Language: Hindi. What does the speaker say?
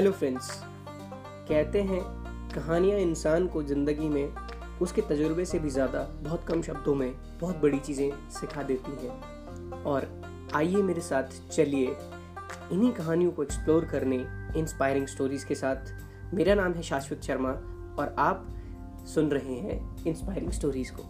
हेलो फ्रेंड्स कहते हैं कहानियाँ इंसान को ज़िंदगी में, उसके तजुर्बे से भी ज़्यादा बहुत कम शब्दों में बहुत बड़ी चीज़ें सिखा देती हैं। और आइए मेरे साथ चलिए इन्हीं कहानियों को एक्सप्लोर करने इंस्पायरिंग स्टोरीज के साथ। मेरा नाम है शाश्वत शर्मा और आप सुन रहे हैं इंस्पायरिंग स्टोरीज को।